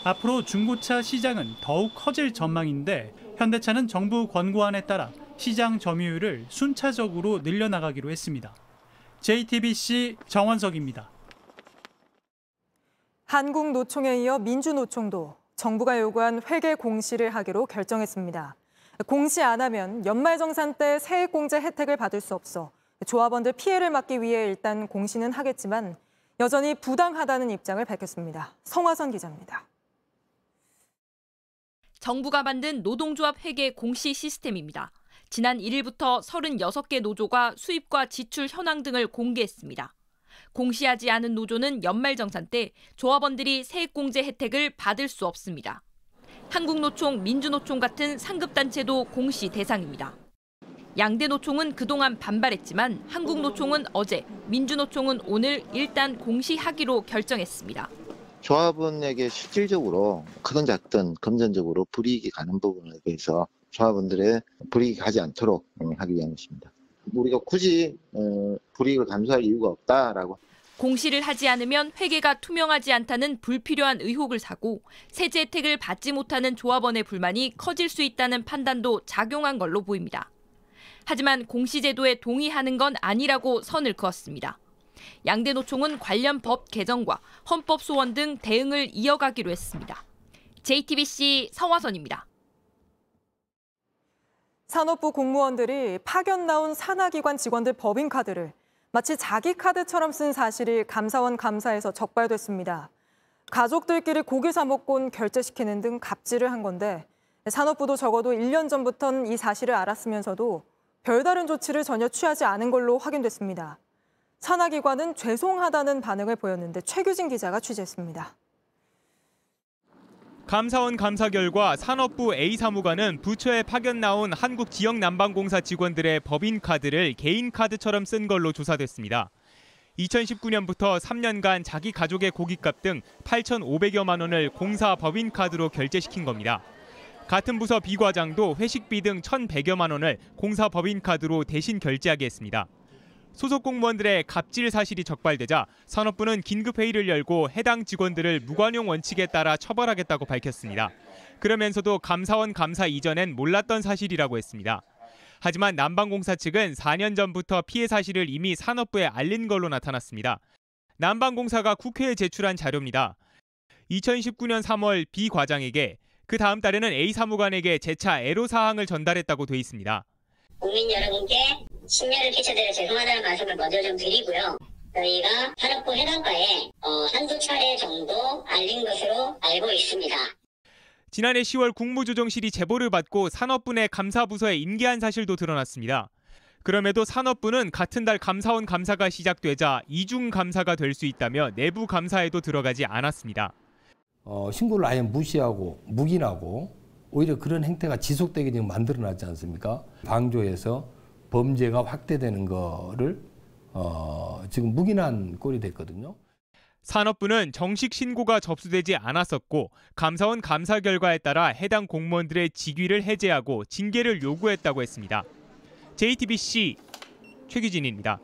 앞으로 중고차 시장은 더욱 커질 전망인데 현대차는 정부 권고안에 따라 시장 점유율을 순차적으로 늘려나가기로 했습니다. JTBC 정원석입니다. 한국노총에 이어 민주노총도 정부가 요구한 회계 공시를 하기로 결정했습니다. 공시 안 하면 연말정산 때 세액공제 혜택을 받을 수 없어 조합원들 피해를 막기 위해 일단 공시는 하겠지만 여전히 부당하다는 입장을 밝혔습니다. 성화선 기자입니다. 정부가 만든 노동조합 회계 공시 시스템입니다. 지난 1일부터 36개 노조가 수입과 지출 현황 등을 공개했습니다. 공시하지 않은 노조는 연말정산 때 조합원들이 세액공제 혜택을 받을 수 없습니다. 한국노총, 민주노총 같은 상급단체도 공시 대상입니다. 양대 노총은 그동안 반발했지만 한국노총은 어제, 민주노총은 오늘 일단 공시하기로 결정했습니다. 조합원에게 실질적으로 크든 작든 금전적으로 불이익이 가는 부분에 대해서 조합원들의 불이익이 가지 않도록 하기 위한 것입니다. 우리가 굳이 어, 불이익을 감수할 이유가 없다라고 공시를 하지 않으면 회계가 투명하지 않다는 불필요한 의혹을 사고 세제 혜택을 받지 못하는 조합원의 불만이 커질 수 있다는 판단도 작용한 걸로 보입니다. 하지만 공시제도에 동의하는 건 아니라고 선을 그었습니다. 양대 노총은 관련 법 개정과 헌법 소원 등 대응을 이어가기로 했습니다. JTBC 성화선입니다. 산업부 공무원들이 파견 나온 산하기관 직원들 법인카드를 마치 자기 카드처럼 쓴 사실이 감사원 감사에서 적발됐습니다. 가족들끼리 고기 사 먹곤 결제시키는 등 갑질을 한 건데 산업부도 적어도 1년 전부터 이 사실을 알았으면서도 별다른 조치를 전혀 취하지 않은 걸로 확인됐습니다. 산하기관은 죄송하다는 반응을 보였는데 최규진 기자가 취재했습니다. 감사원 감사 결과 산업부 A사무관은 부처에 파견 나온 한국 지역 난방공사 직원들의 법인 카드를 개인 카드처럼 쓴 걸로 조사됐습니다. 2019년부터 3년간 자기 가족의 고깃값 등 8,500여만 원을 공사 법인 카드로 결제시킨 겁니다. 같은 부서 비과장도 회식비 등 1,100여만 원을 공사 법인 카드로 대신 결제하게 했습니다. 소속 공무원들의 갑질 사실이 적발되자 산업부는 긴급 회의를 열고 해당 직원들을 무관용 원칙에 따라 처벌하겠다고 밝혔습니다. 그러면서도 감사원 감사 이전엔 몰랐던 사실이라고 했습니다. 하지만 난방공사 측은 4년 전부터 피해 사실을 이미 산업부에 알린 걸로 나타났습니다. 난방공사가 국회에 제출한 자료입니다. 2019년 3월 B 과장에게 그 다음 달에는 A 사무관에게 재차 애로 사항을 전달했다고 돼 있습니다. 국민 여러분께 심려를 끼쳐드려 죄송하다는 말씀을 먼저 좀 드리고요. 저희가 산업부 해당과에 어, 한두 차례 정도 알린 것으로 알고 있습니다. 지난해 10월 국무조정실이 제보를 받고 산업부 내 감사부서에 인계한 사실도 드러났습니다. 그럼에도 산업부는 같은 달 감사원 감사가 시작되자 이중 감사가 될 수 있다며 내부 감사에도 들어가지 않았습니다. 어, 신고를 아예 무시하고 묵인하고 오히려 그런 행태가 지속되게 지금 만들어놨지 않습니까? 방조해서 범죄가 확대되는 거를 어, 지금 묵인한 꼴이 됐거든요. 산업부는 정식 신고가 접수되지 않았었고 감사원 감사 결과에 따라 해당 공무원들의 직위를 해제하고 징계를 요구했다고 했습니다. JTBC 최기진입니다.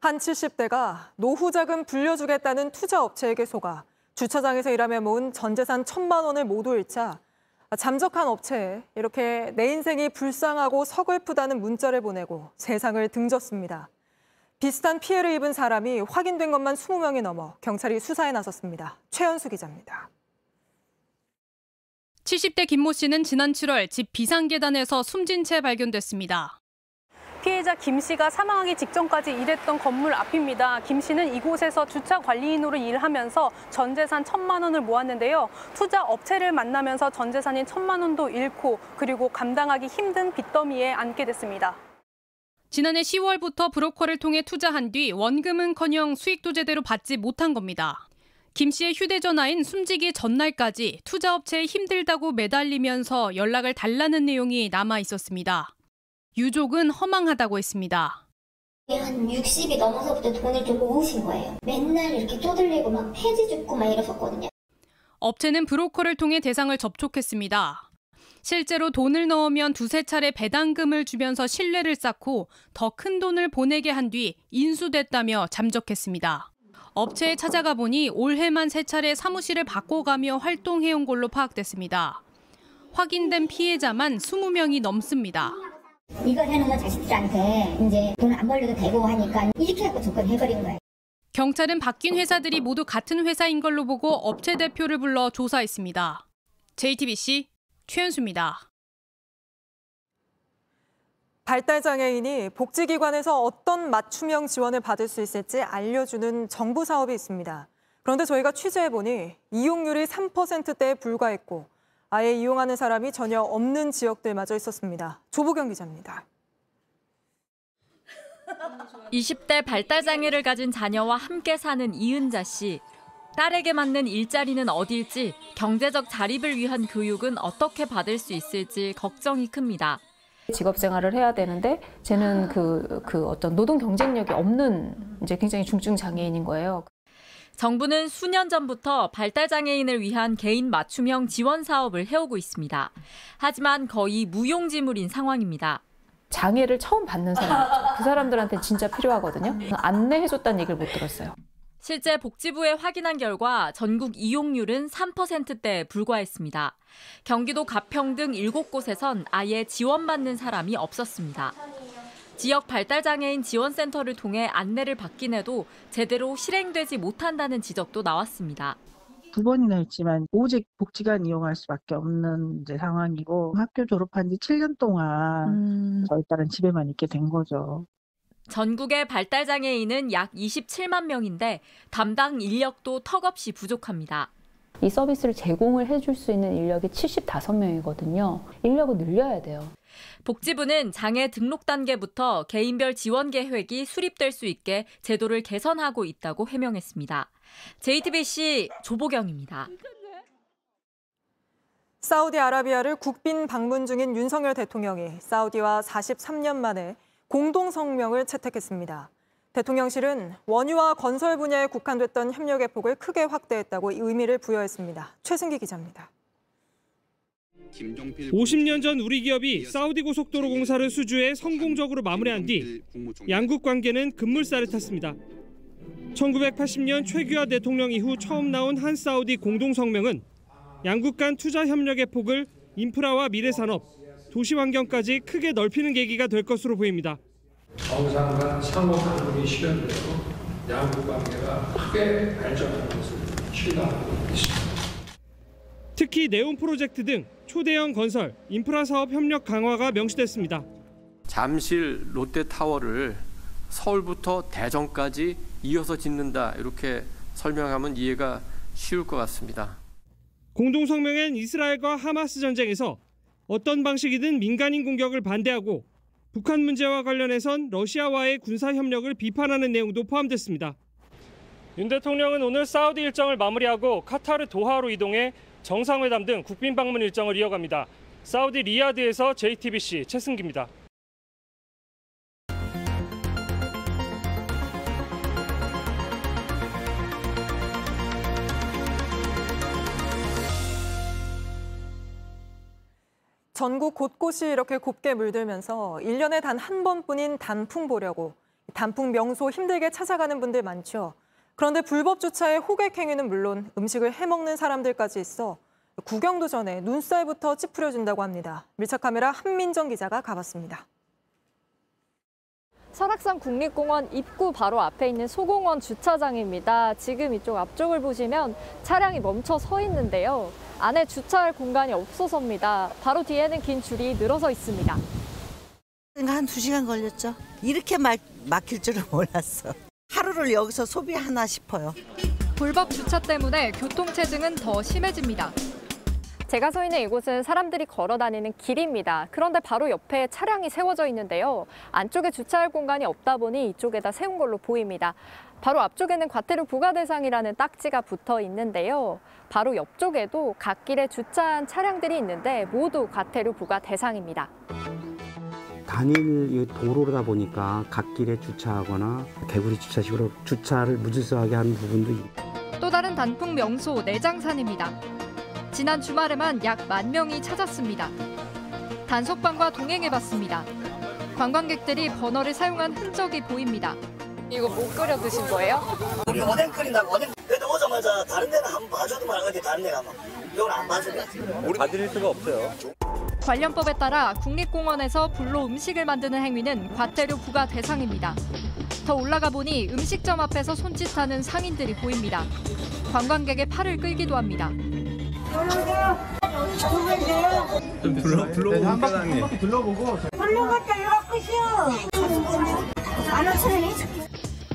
한 70대가 노후 자금 불려주겠다는 투자 업체에게 속아 주차장에서 일하며 모은 전 재산 천만 원을 모두 잃자 잠적한 업체에 이렇게 내 인생이 불쌍하고 서글프다는 문자를 보내고 세상을 등졌습니다. 비슷한 피해를 입은 사람이 확인된 것만 20명이 넘어 경찰이 수사에 나섰습니다. 최연수 기자입니다. 70대 김모 씨는 지난 7월 집 비상계단에서 숨진 채 발견됐습니다. 피해자 김 씨가 사망하기 직전까지 일했던 건물 앞입니다. 김 씨는 이곳에서 주차 관리인으로 일하면서 전 재산 천만 원을 모았는데요. 투자 업체를 만나면서 전 재산인 천만 원도 잃고 그리고 감당하기 힘든 빚더미에 앉게 됐습니다. 지난해 10월부터 브로커를 통해 투자한 뒤 원금은커녕 수익도 제대로 받지 못한 겁니다. 김 씨의 휴대전화인 숨지기 전날까지 투자업체에 힘들다고 매달리면서 연락을 달라는 내용이 남아 있었습니다. 유족은 허망하다고 했습니다. 한 60이 넘어서부터 돈을 좀 모으신 거예요. 맨날 이렇게 쪼들리고 막 폐지 줍고 막 이러셨거든요. 업체는 브로커를 통해 대상을 접촉했습니다. 실제로 돈을 넣으면 두세 차례 배당금을 주면서 신뢰를 쌓고 더 큰 돈을 보내게 한 뒤 인수됐다며 잠적했습니다. 업체에 찾아가 보니 올해만 세 차례 사무실을 바꿔가며 활동해온 걸로 파악됐습니다. 확인된 피해자만 20명이 넘습니다. 이걸 해놓으면 자식들한테 이제 돈 안 벌려도 되고 하니까 이렇게 해갖고 접근해버린 거예요. 경찰은 바뀐 회사들이 모두 같은 회사인 걸로 보고 업체 대표를 불러 조사했습니다. JTBC 최현수입니다. 발달장애인이 복지기관에서 어떤 맞춤형 지원을 받을 수 있을지 알려주는 정부 사업이 있습니다. 그런데 저희가 취재해보니 이용률이 3%대에 불과했고 아예 이용하는 사람이 전혀 없는 지역들마저 있었습니다. 조보경 기자입니다. 20대 발달 장애를 가진 자녀와 함께 사는 이은자 씨. 딸에게 맞는 일자리는 어딜지, 경제적 자립을 위한 교육은 어떻게 받을 수 있을지 걱정이 큽니다. 직업 생활을 해야 되는데 쟤는 그, 그 어떤 노동 경쟁력이 없는 이제 굉장히 중증 장애인인 거예요. 정부는 수년 전부터 발달 장애인을 위한 개인 맞춤형 지원 사업을 해오고 있습니다. 하지만 거의 무용지물인 상황입니다. 장애를 처음 받는 사람, 그 사람들한테 진짜 필요하거든요. 안내해줬다는 얘기를 못 들었어요. 실제 복지부에 확인한 결과 전국 이용률은 3%대에 불과했습니다. 경기도 가평 등 7곳에선 아예 지원받는 사람이 없었습니다. 지역 발달장애인 지원센터를 통해 안내를 받긴 해도 제대로 실행되지 못한다는 지적도 나왔습니다. 두 번이나 했지만 오직 복지관 이용할 수밖에 없는 이제 상황이고 학교 졸업한 지 7년 동안 음... 저희 딸은 집에만 있게 된 거죠. 전국의 발달장애인은 약 27만 명인데 담당 인력도 턱없이 부족합니다. 이 서비스를 제공을 해줄 수 있는 인력이 75명이거든요. 인력을 늘려야 돼요. 복지부는 장애 등록 단계부터 개인별 지원 계획이 수립될 수 있게 제도를 개선하고 있다고 해명했습니다. JTBC 조보경입니다. 사우디아라비아를 국빈 방문 중인 윤석열 대통령이 사우디와 43년 만에 공동 성명을 채택했습니다. 대통령실은 원유와 건설 분야에 국한됐던 협력의 폭을 크게 확대했다고 의미를 부여했습니다. 최승기 기자입니다. 50년 전 우리 기업이 사우디 고속도로 공사를 수주해 성공적으로 마무리한 뒤 양국 관계는 급물살을 탔습니다. 1980년 최규하 대통령 이후 처음 나온 한 사우디 공동성명은 양국 간 투자 협력의 폭을 인프라와 미래 산업, 도시 환경까지 크게 넓히는 계기가 될 것으로 보입니다. 정상 간 상호 협력이 실현되고 양국 관계가 크게 발전하는 것을 실감하고 있습니다. 특히 네온 프로젝트 등 초대형 건설, 인프라 사업 협력 강화가 명시됐습니다. 잠실 롯데타워를 서울부터 대전까지 이어서 짓는다 이렇게 설명하면 이해가 쉬울 것 같습니다. 공동성명엔 이스라엘과 하마스 전쟁에서 어떤 방식이든 민간인 공격을 반대하고 북한 문제와 관련해선 러시아와의 군사 협력을 비판하는 내용도 포함됐습니다. 윤 대통령은 오늘 사우디 일정을 마무리하고 카타르 도하로 이동해 정상회담 등 국빈 방문 일정을 이어갑니다. 사우디 리야드에서 JTBC 최승기입니다. 전국 곳곳이 이렇게 곱게 물들면서 1년에 단 한 번뿐인 단풍 보려고 단풍 명소 힘들게 찾아가는 분들 많죠. 그런데 불법 주차의 호객 행위는 물론 음식을 해먹는 사람들까지 있어 구경도 전에 눈살부터 찌푸려진다고 합니다. 밀착 카메라 한민정 기자가 가봤습니다. 설악산 국립공원 입구 바로 앞에 있는 소공원 주차장입니다. 지금 이쪽 앞쪽을 보시면 차량이 멈춰 서 있는데요. 안에 주차할 공간이 없어서입니다. 바로 뒤에는 긴 줄이 늘어서 있습니다. 한 두시간 걸렸죠. 이렇게 막, 막힐 줄은 몰랐어. 하루를 여기서 소비하나 싶어요. 불법 주차 때문에 교통체증은 더 심해집니다. 제가 서 있는 이곳은 사람들이 걸어 다니는 길입니다. 그런데 바로 옆에 차량이 세워져 있는데요. 안쪽에 주차할 공간이 없다 보니 이쪽에다 세운 걸로 보입니다. 바로 앞쪽에는 과태료 부과 대상이라는 딱지가 붙어 있는데요. 바로 옆쪽에도 갓길에 주차한 차량들이 있는데 모두 과태료 부과 대상입니다. 단일 도로다 보니까 갓길에 주차하거나 개구리 주차식으로 주차를 무질서하게 하는 부분도 있고. 또 다른 단풍 명소 내장산입니다. 지난 주말에만 약 만 명이 찾았습니다. 단속반과 동행해봤습니다. 관광객들이 버너를 사용한 흔적이 보입니다. 이거 못 끓여 드신 거예요? 우리 오뎅 끓인다고 오뎅 그래도 오자마자 다른 데는 한번 봐줘도 말건데 다른 데 가면 이건 안 봐주냐 우리 봐드릴 수가 없어요. 관련법에 따라 국립공원에서 불로 음식을 만드는 행위는 과태료 부과 대상입니다. 더 올라가 보니 음식점 앞에서 손짓하는 상인들이 보입니다. 관광객의 팔을 끌기도 합니다. 좀 둘러 둘러보고 한 바퀴 둘러보고 끝이야.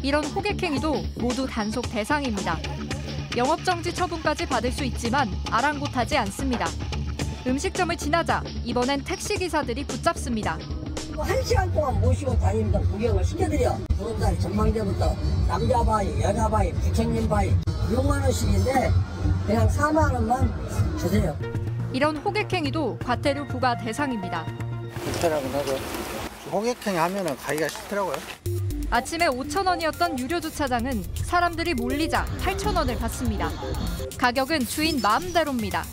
이런 호객 행위도 모두 단속 대상입니다. 영업정지 처분까지 받을 수 있지만 아랑곳하지 않습니다. 음식점을 지나자 이번엔 택시 기사들이 붙잡습니다. 한 시간 동안 모시고 다닙니다. 구경을 시켜드려. 구름다리 전망대부터 남자 바위, 여자 바위, 부처님 바위 6만 원씩인데 그냥 4만 원만 주세요. 이런 호객행위도 과태료 부과 대상입니다. 불편하긴 하죠. 호객행 하면은 가기가 싫더라고요. 아침에 5천 원이었던 유료 주차장은 사람들이 몰리자 8천 원을 받습니다. 가격은 주인 마음대로입니다.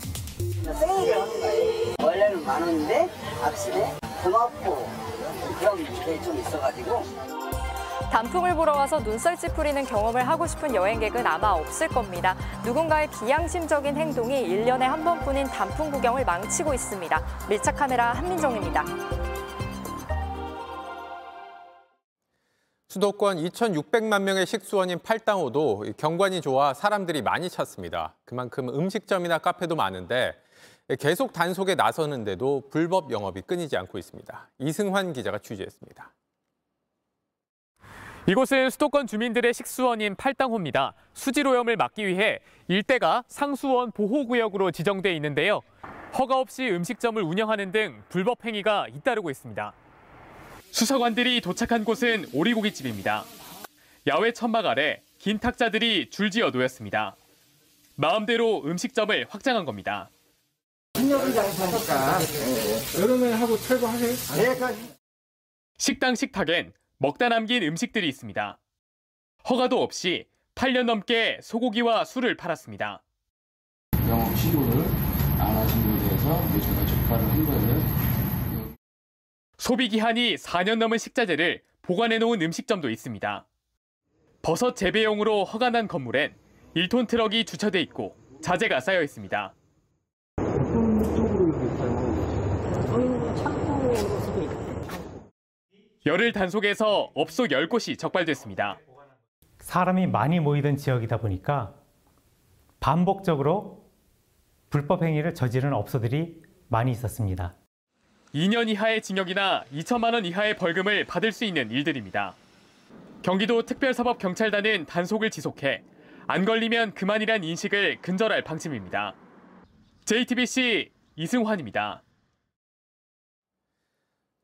세일을 하는 거예요. 원래는 만 원인데 아침에 고맙고 그런 게 좀 있어가지고 단풍을 보러 와서 눈살 찌푸리는 경험을 하고 싶은 여행객은 아마 없을 겁니다. 누군가의 비양심적인 행동이 1년에 한 번뿐인 단풍 구경을 망치고 있습니다. 밀착 카메라 한민정입니다. 수도권 2,600만 명의 식수원인 팔당호도 경관이 좋아 사람들이 많이 찾습니다. 그만큼 음식점이나 카페도 많은데 계속 단속에 나서는데도 불법 영업이 끊이지 않고 있습니다. 이승환 기자가 취재했습니다. 이곳은 수도권 주민들의 식수원인 팔당호입니다. 수질오염을 막기 위해 일대가 상수원 보호구역으로 지정돼 있는데요. 허가 없이 음식점을 운영하는 등 불법 행위가 잇따르고 있습니다. 수사관들이 도착한 곳은 오리고기집입니다. 야외 천막 아래 긴 탁자들이 줄지어 놓였습니다. 마음대로 음식점을 확장한 겁니다. 신여름 장사니까 여름에 하고 철거하세요. 식당 식탁엔 먹다 남긴 음식들이 있습니다. 허가도 없이 8년 넘게 소고기와 술을 팔았습니다. 영업 신고를 안 하신 분에 대해서 저희가 적발을 한 거예요. 소비 기한이 4년 넘은 식자재를 보관해 놓은 음식점도 있습니다. 버섯 재배용으로 허가난 건물엔 1톤 트럭이 주차돼 있고 자재가 쌓여 있습니다. 열흘 단속에서 업소 10곳이 적발됐습니다. 사람이 많이 모이던 지역이다 보니까 반복적으로 불법 행위를 저지른 업소들이 많이 있었습니다. 2년 이하의 징역이나 2천만 원 이하의 벌금을 받을 수 있는 일들입니다. 경기도 특별사법경찰단은 단속을 지속해 안 걸리면 그만이란 인식을 근절할 방침입니다. JTBC 이승환입니다.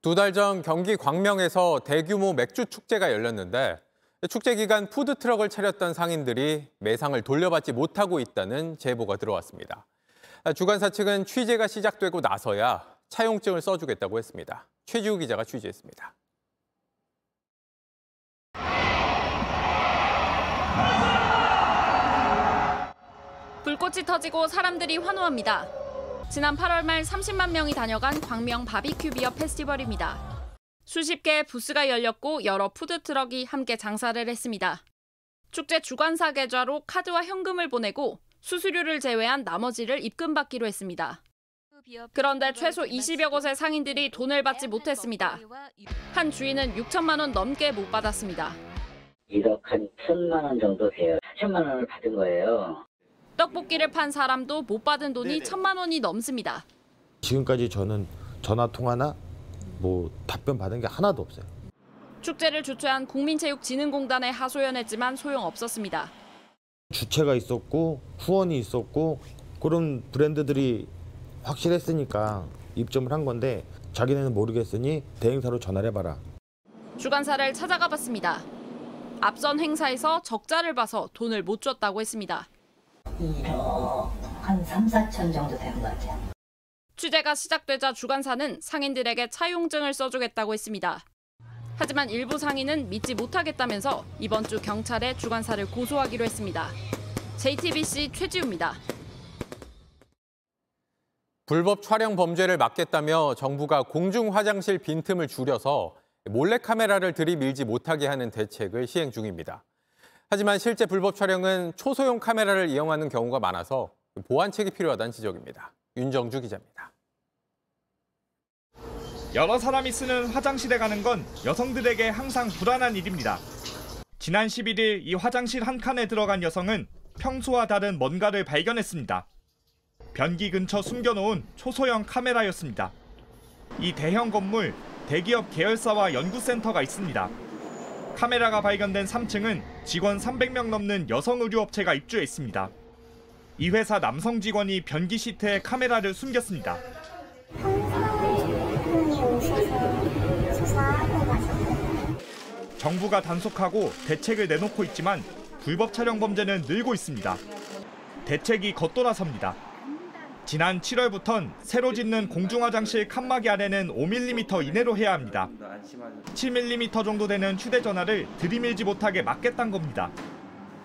두 달 전 경기 광명에서 대규모 맥주 축제가 열렸는데 축제 기간 푸드 트럭을 차렸던 상인들이 매상을 돌려받지 못하고 있다는 제보가 들어왔습니다. 주관사 측은 취재가 시작되고 나서야 차용증을 써주겠다고 했습니다. 최지우 기자가 취재했습니다. 불꽃이 터지고 사람들이 환호합니다. 지난 8월 말 30만 명이 다녀간 광명 바비큐 비어 페스티벌입니다. 수십 개의 부스가 열렸고 여러 푸드트럭이 함께 장사를 했습니다. 축제 주관사 계좌로 카드와 현금을 보내고 수수료를 제외한 나머지를 입금받기로 했습니다. 그런데 최소 20여 곳의 상인들이 돈을 받지 못했습니다. 한 주인은 6천만 원 넘게 못 받았습니다. 1억 한 천만 원 정도 돼요. 4천만 원을 받은 거예요. 떡볶이를 판 사람도 못 받은 돈이 천만 원이 넘습니다. 지금까지 저는 전화 통화나 뭐 답변 받은 게 하나도 없어요. 축제를 주최한 국민체육진흥공단에 하소연했지만 소용없었습니다. 주체가 있었고 후원이 있었고 그런 브랜드들이 확실했으니까 입점을 한 건데 자기네는 모르겠으니 대행사로 전화를 해봐라. 주관사를 찾아가 봤습니다. 앞선 행사에서 적자를 봐서 돈을 못 줬다고 했습니다. 1억 한 3, 4천 정도 되는 것 같아요. 취재가 시작되자 주관사는 상인들에게 차용증을 써주겠다고 했습니다. 하지만 일부 상인은 믿지 못하겠다면서 이번 주 경찰에 주관사를 고소하기로 했습니다. JTBC 최지우입니다. 불법 촬영 범죄를 막겠다며 정부가 공중 화장실 빈틈을 줄여서 몰래카메라를 들이밀지 못하게 하는 대책을 시행 중입니다. 하지만 실제 불법 촬영은 초소형 카메라를 이용하는 경우가 많아서 보완책이 필요하다는 지적입니다. 윤정주 기자입니다. 여러 사람이 쓰는 화장실에 가는 건 여성들에게 항상 불안한 일입니다. 지난 11일 이 화장실 한 칸에 들어간 여성은 평소와 다른 뭔가를 발견했습니다. 변기 근처 숨겨놓은 초소형 카메라였습니다. 이 대형 건물 대기업 계열사와 연구센터가 있습니다. 카메라가 발견된 3층은 직원 300명 넘는 여성 의류업체가 입주했습니다. 이 회사 남성 직원이 변기 시트에 카메라를 숨겼습니다. 정부가 단속하고 대책을 내놓고 있지만 불법 촬영 범죄는 늘고 있습니다. 대책이 겉돌아섭니다. 지난 7월부턴 새로 짓는 공중화장실 칸막이 아래는 5mm 이내로 해야 합니다. 7mm 정도 되는 휴대전화를 들이밀지 못하게 막겠다는 겁니다.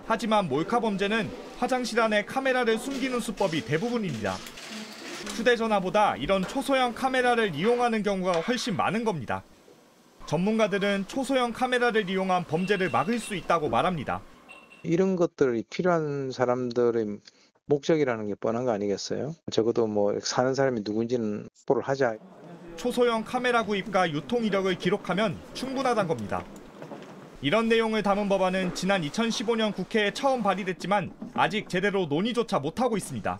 하지만 몰카 범죄는 화장실 안에 카메라를 숨기는 수법이 대부분입니다. 휴대전화보다 이런 초소형 카메라를 이용하는 경우가 훨씬 많은 겁니다. 전문가들은 초소형 카메라를 이용한 범죄를 막을 수 있다고 말합니다. 이런 것들이 필요한 사람들의 목적이라는 게 뻔한 거 아니겠어요? 적어도 뭐 사는 사람이 누군지는 확보를 하자. 초소형 카메라 구입과 유통 이력을 기록하면 충분하단 겁니다. 이런 내용을 담은 법안은 지난 2015년 국회에 처음 발의됐지만 아직 제대로 논의조차 못하고 있습니다.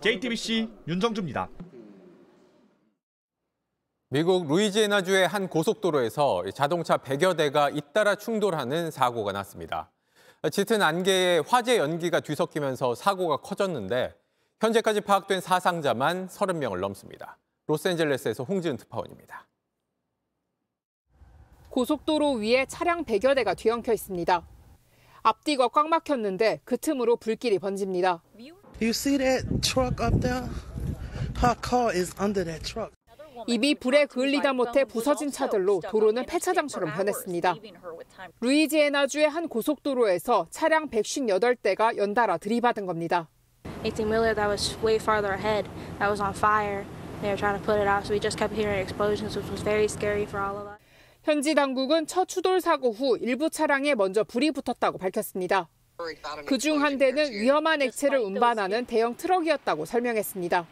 JTBC 윤정주입니다. 미국 루이지애나주의 한 고속도로에서 자동차 100여 대가 잇따라 충돌하는 사고가 났습니다. 짙은 안개에 화재 연기가 뒤섞이면서 사고가 커졌는데 현재까지 파악된 사상자만 30명을 넘습니다. 로스앤젤레스에서 홍지은 특파원입니다. 고속도로 위에 차량 100여 대가 뒤엉켜 있습니다. 앞뒤가 꽉 막혔는데 그 틈으로 불길이 번집니다. You see that truck up there? Her car is under that truck. 입이 불에 그을리다 못해 부서진 차들로 도로는 폐차장처럼 변했습니다. 루이지애나주의 한 고속도로에서 차량 158대가 연달아 들이받은 겁니다. 18-wheeler that was way farther ahead that was on fire. They were trying to put it out, so we just kept hearing explosions, which was very scary for all of us. 현지 당국은 첫 추돌 사고 후 일부 차량에 먼저 불이 붙었다고 밝혔습니다. 그중 한 대는 위험한 액체를 운반하는 대형 트럭이었다고 설명했습니다.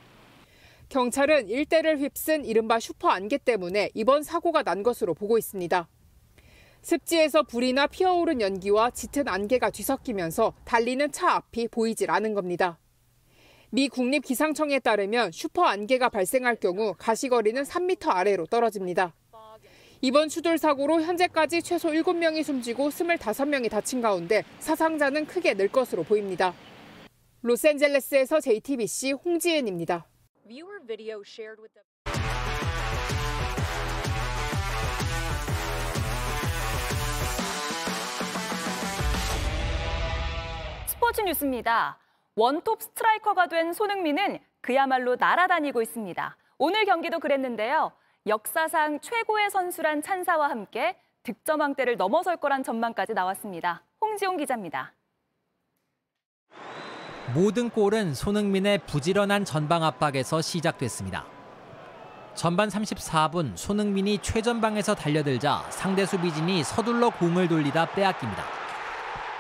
경찰은 일대를 휩쓴 이른바 슈퍼 안개 때문에 이번 사고가 난 것으로 보고 있습니다. 습지에서 불이나 피어오른 연기와 짙은 안개가 뒤섞이면서 달리는 차 앞이 보이질 않은 겁니다. 미 국립기상청에 따르면 슈퍼 안개가 발생할 경우 가시거리는 3m 아래로 떨어집니다. 이번 추돌 사고로 현재까지 최소 7명이 숨지고 25명이 다친 가운데 사상자는 크게 늘 것으로 보입니다. 로스앤젤레스에서 JTBC 홍지은입니다. 스포츠 뉴스입니다. 원톱 스트라이커가 된 손흥민은 그야말로 날아다니고 있습니다. 오늘 경기도 그랬는데요. 역사상 최고의 선수란 찬사와 함께 득점왕대를 넘어설 거란 전망까지 나왔습니다. 홍지용 기자입니다. 모든 골은 손흥민의 부지런한 전방 압박에서 시작됐습니다. 전반 34분 손흥민이 최전방에서 달려들자 상대 수비진이 서둘러 공을 돌리다 빼앗깁니다.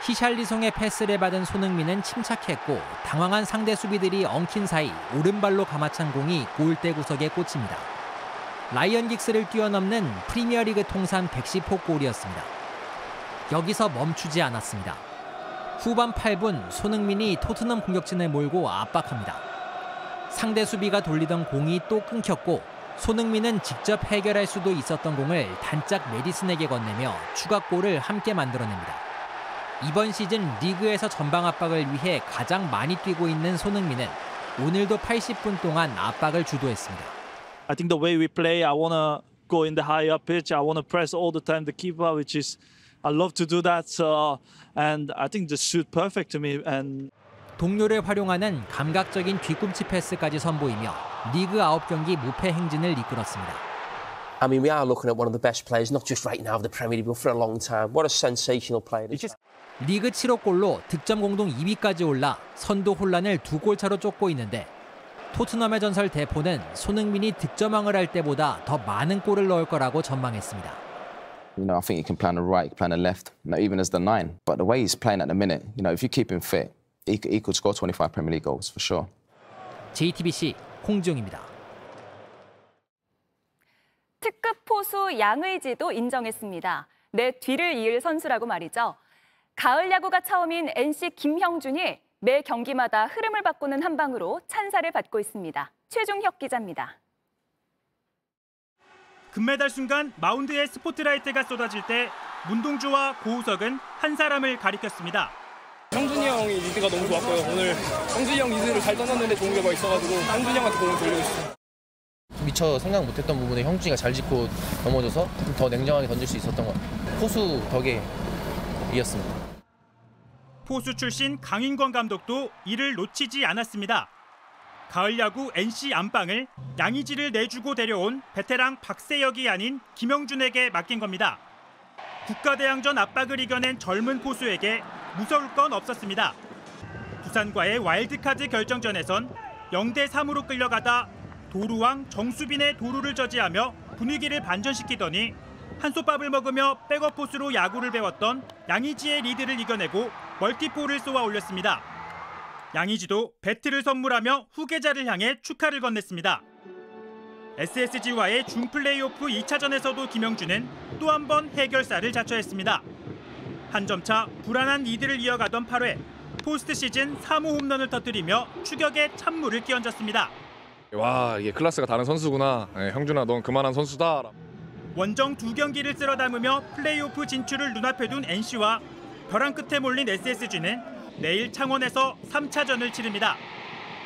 히샬리송의 패스를 받은 손흥민은 침착했고 당황한 상대 수비들이 엉킨 사이 오른발로 감아찬 공이 골대 구석에 꽂힙니다. 라이언 긱스를 뛰어넘는 프리미어리그 통산 110호 골이었습니다. 여기서 멈추지 않았습니다. 후반 8분 손흥민이 토트넘 공격진을 몰고 압박합니다. 상대 수비가 돌리던 공이 또 끊겼고 손흥민은 직접 해결할 수도 있었던 공을 단짝 메디슨에게 건네며 추가골을 함께 만들어냅니다. 이번 시즌 리그에서 전방 압박을 위해 가장 많이 뛰고 있는 손흥민은 오늘도 80분 동안 압박을 주도했습니다. I think the way we play, I want to go in the higher pitch. I want to press all the time the keeper, which is I love to do that. So, and I think just shoot perfect to me. And 동료를 활용하는 감각적인 뒤꿈치 패스까지 선보이며 리그 9경기 무패 행진을 이끌었습니다. I mean, we are looking at one of the best players, not just right now of the Premier League, but for a long time. What a sensational player. 리그 7호 골로 득점 공동 2위까지 올라 선두 혼란을 두 골 차로 쫓고 있는데 토트넘의 전설 대포는 손흥민이 득점왕을 할 때보다 더 많은 골을 넣을 거라고 전망했습니다. You know, I think he can play on the right, play on the left, you know, even as the nine. But the way he's playing at the minute, you know, if you keep him fit, he, he could score 25 Premier League goals for sure. JTBC 홍지용입니다. 특급 포수 양의지도 인정했습니다. 내 뒤를 이을 선수라고 말이죠. 가을 야구가 처음인 NC 김형준이 매 경기마다 흐름을 바꾸는 한 방으로 찬사를 받고 있습니다. 최종혁 기자입니다. 금메달 순간 마운드에 스포트라이트가 쏟아질 때 문동주와 고우석은 한 사람을 가리켰습니다. 형준이 형이 리드가 너무 좋았고요. 오늘 형준이 형 리드를 잘 던졌는데 좋은 결과 있어가지고 형준이 형한테 공을 돌리고 싶어요. 미처 생각 못했던 부분에 형준이가 잘 짚고 넘어져서 더 냉정하게 던질 수 있었던 것 같아요. 포수 덕에 이겼습니다. 포수 출신 강인권 감독도 이를 놓치지 않았습니다. 가을 야구 NC 안방을 양의지를 내주고 데려온 베테랑 박세혁이 아닌 김영준에게 맡긴 겁니다. 국가대항전 압박을 이겨낸 젊은 포수에게 무서울 건 없었습니다. 부산과의 와일드카드 결정전에선 0대 3으로 끌려가다 도루왕 정수빈의 도루를 저지하며 분위기를 반전시키더니 한솥밥을 먹으며 백업 포수로 야구를 배웠던 양의지의 리드를 이겨내고 멀티포를 쏘아 올렸습니다. 양의지도 배트를 선물하며 후계자를 향해 축하를 건넸습니다. SSG와의 준 플레이오프 2차전에서도 김형준은 또 한 번 해결사를 자처했습니다. 한 점 차 불안한 리드를 이어가던 8회 포스트 시즌 3호 홈런을 터뜨리며 추격에 찬물을 끼얹었습니다. 와 이게 클래스가 다른 선수구나. 네, 형준아 넌 그만한 선수다. 원정 두 경기를 쓸어 담으며 플레이오프 진출을 눈앞에 둔 NC와 벼랑 끝에 몰린 SSG는 내일 창원에서 3차전을 치릅니다.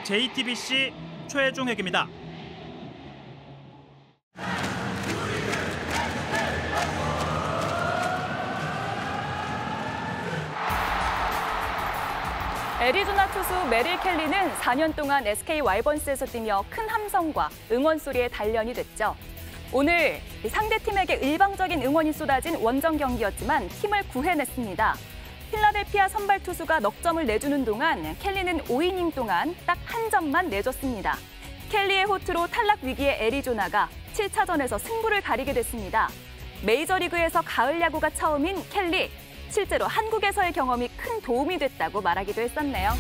JTBC 최종 회입니다. 애리조나 투수 메릴 켈리는 4년 동안 SK 와이번스에서 뛰며 큰 함성과 응원 소리에 단련이 됐죠. 오늘 상대 팀에게 일방적인 응원이 쏟아진 원정 경기였지만 팀을 구해냈습니다. 필라델피아 선발 투수가 넉 점을 내주는 동안 켈리는 5이닝 동안 딱 한 점만 내줬습니다. 켈리의 호투로 탈락 위기의 애리조나가 7차전에서 승부를 가리게 됐습니다. 메이저리그에서 가을 야구가 처음인 켈리. 실제로 한국에서의 경험이 큰 도움이 됐다고 말하기도 했었네요.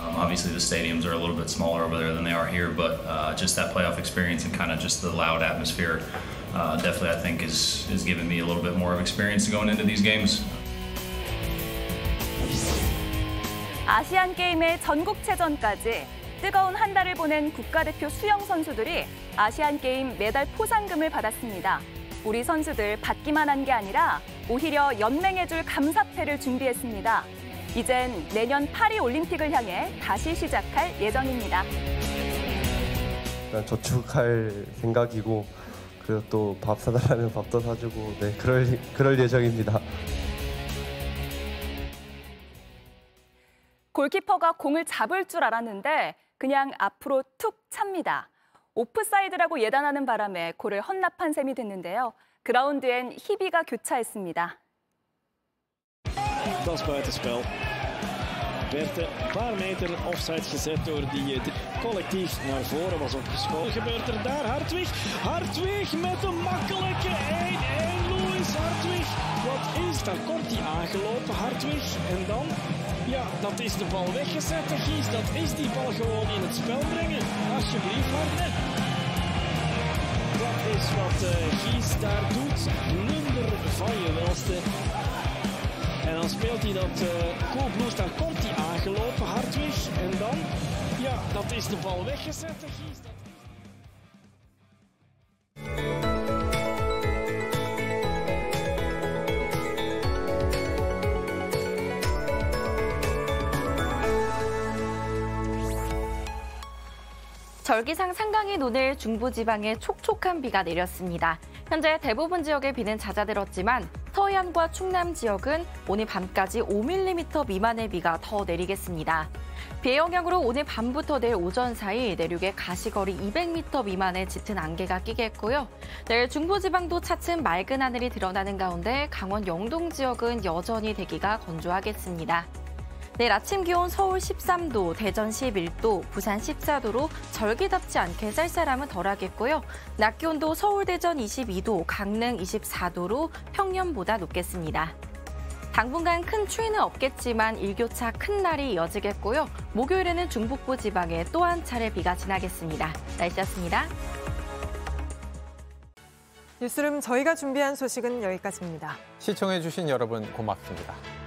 Um, obviously, the stadiums are a little bit smaller over there than they are here, but uh, just that playoff experience and kind of just the loud atmosphere, uh, definitely I think is is giving me a little bit more of experience going into these games. 아시안 게임의 전국체전까지 뜨거운 한 달을 보낸 국가대표 수영 선수들이 아시안 게임 메달 포상금을 받았습니다. 우리 선수들 받기만 한 게 아니라 오히려 연맹해줄 감사패를 준비했습니다. 이젠 내년 파리 올림픽을 향해 다시 시작할 예정입니다. 저축할 생각이고 그리고 또 밥 사달라면 밥도 사주고 네 그럴 그럴 예정입니다. 골키퍼가 공을 잡을 줄 알았는데 그냥 앞으로 툭 찹니다. 오프사이드라고 예단하는 바람에 골을 헌납한 셈이 됐는데요. 그라운드엔 희비가 교차했습니다. Werd een paar meter offside gezet door die collectief naar voren was opgeschoten. Gebeurt er daar Hartwig? Hartwig met een makkelijke 1-1. Louis Hartwig. Wat is daar? Komt hij aangelopen, Hartwig? En dan? Ja, dat is de bal weggezet, Gies. Dat is die bal gewoon in het spel brengen. Alsjeblieft, Hartwig. Dat is wat uh, Gies daar doet. Nummer van je welste. En dan speelt hij dat uh, Cool Blues, daar komt hij aangelopen, Hartwig. En dan, ja, dat is de bal weggezet. 절기상 상강인 오늘 중부지방에 촉촉한 비가 내렸습니다. 현재 대부분 지역에 비는 잦아들었지만 서해안과 충남 지역은 오늘 밤까지 5mm 미만의 비가 더 내리겠습니다. 비의 영향으로 오늘 밤부터 내일 오전 사이 내륙에 가시거리 200m 미만의 짙은 안개가 끼겠고요. 내일 중부지방도 차츰 맑은 하늘이 드러나는 가운데 강원 영동 지역은 여전히 대기가 건조하겠습니다. 내일 아침 기온 서울 13도, 대전 11도, 부산 14도로 절기답지 않게 쌀쌀함은 덜하겠고요. 낮 기온도 서울, 대전 22도, 강릉 24도로 평년보다 높겠습니다. 당분간 큰 추위는 없겠지만 일교차 큰 날이 이어지겠고요. 목요일에는 중북부 지방에 또 한 차례 비가 지나겠습니다. 날씨였습니다. 뉴스룸 저희가 준비한 소식은 여기까지입니다. 시청해주신 여러분 고맙습니다.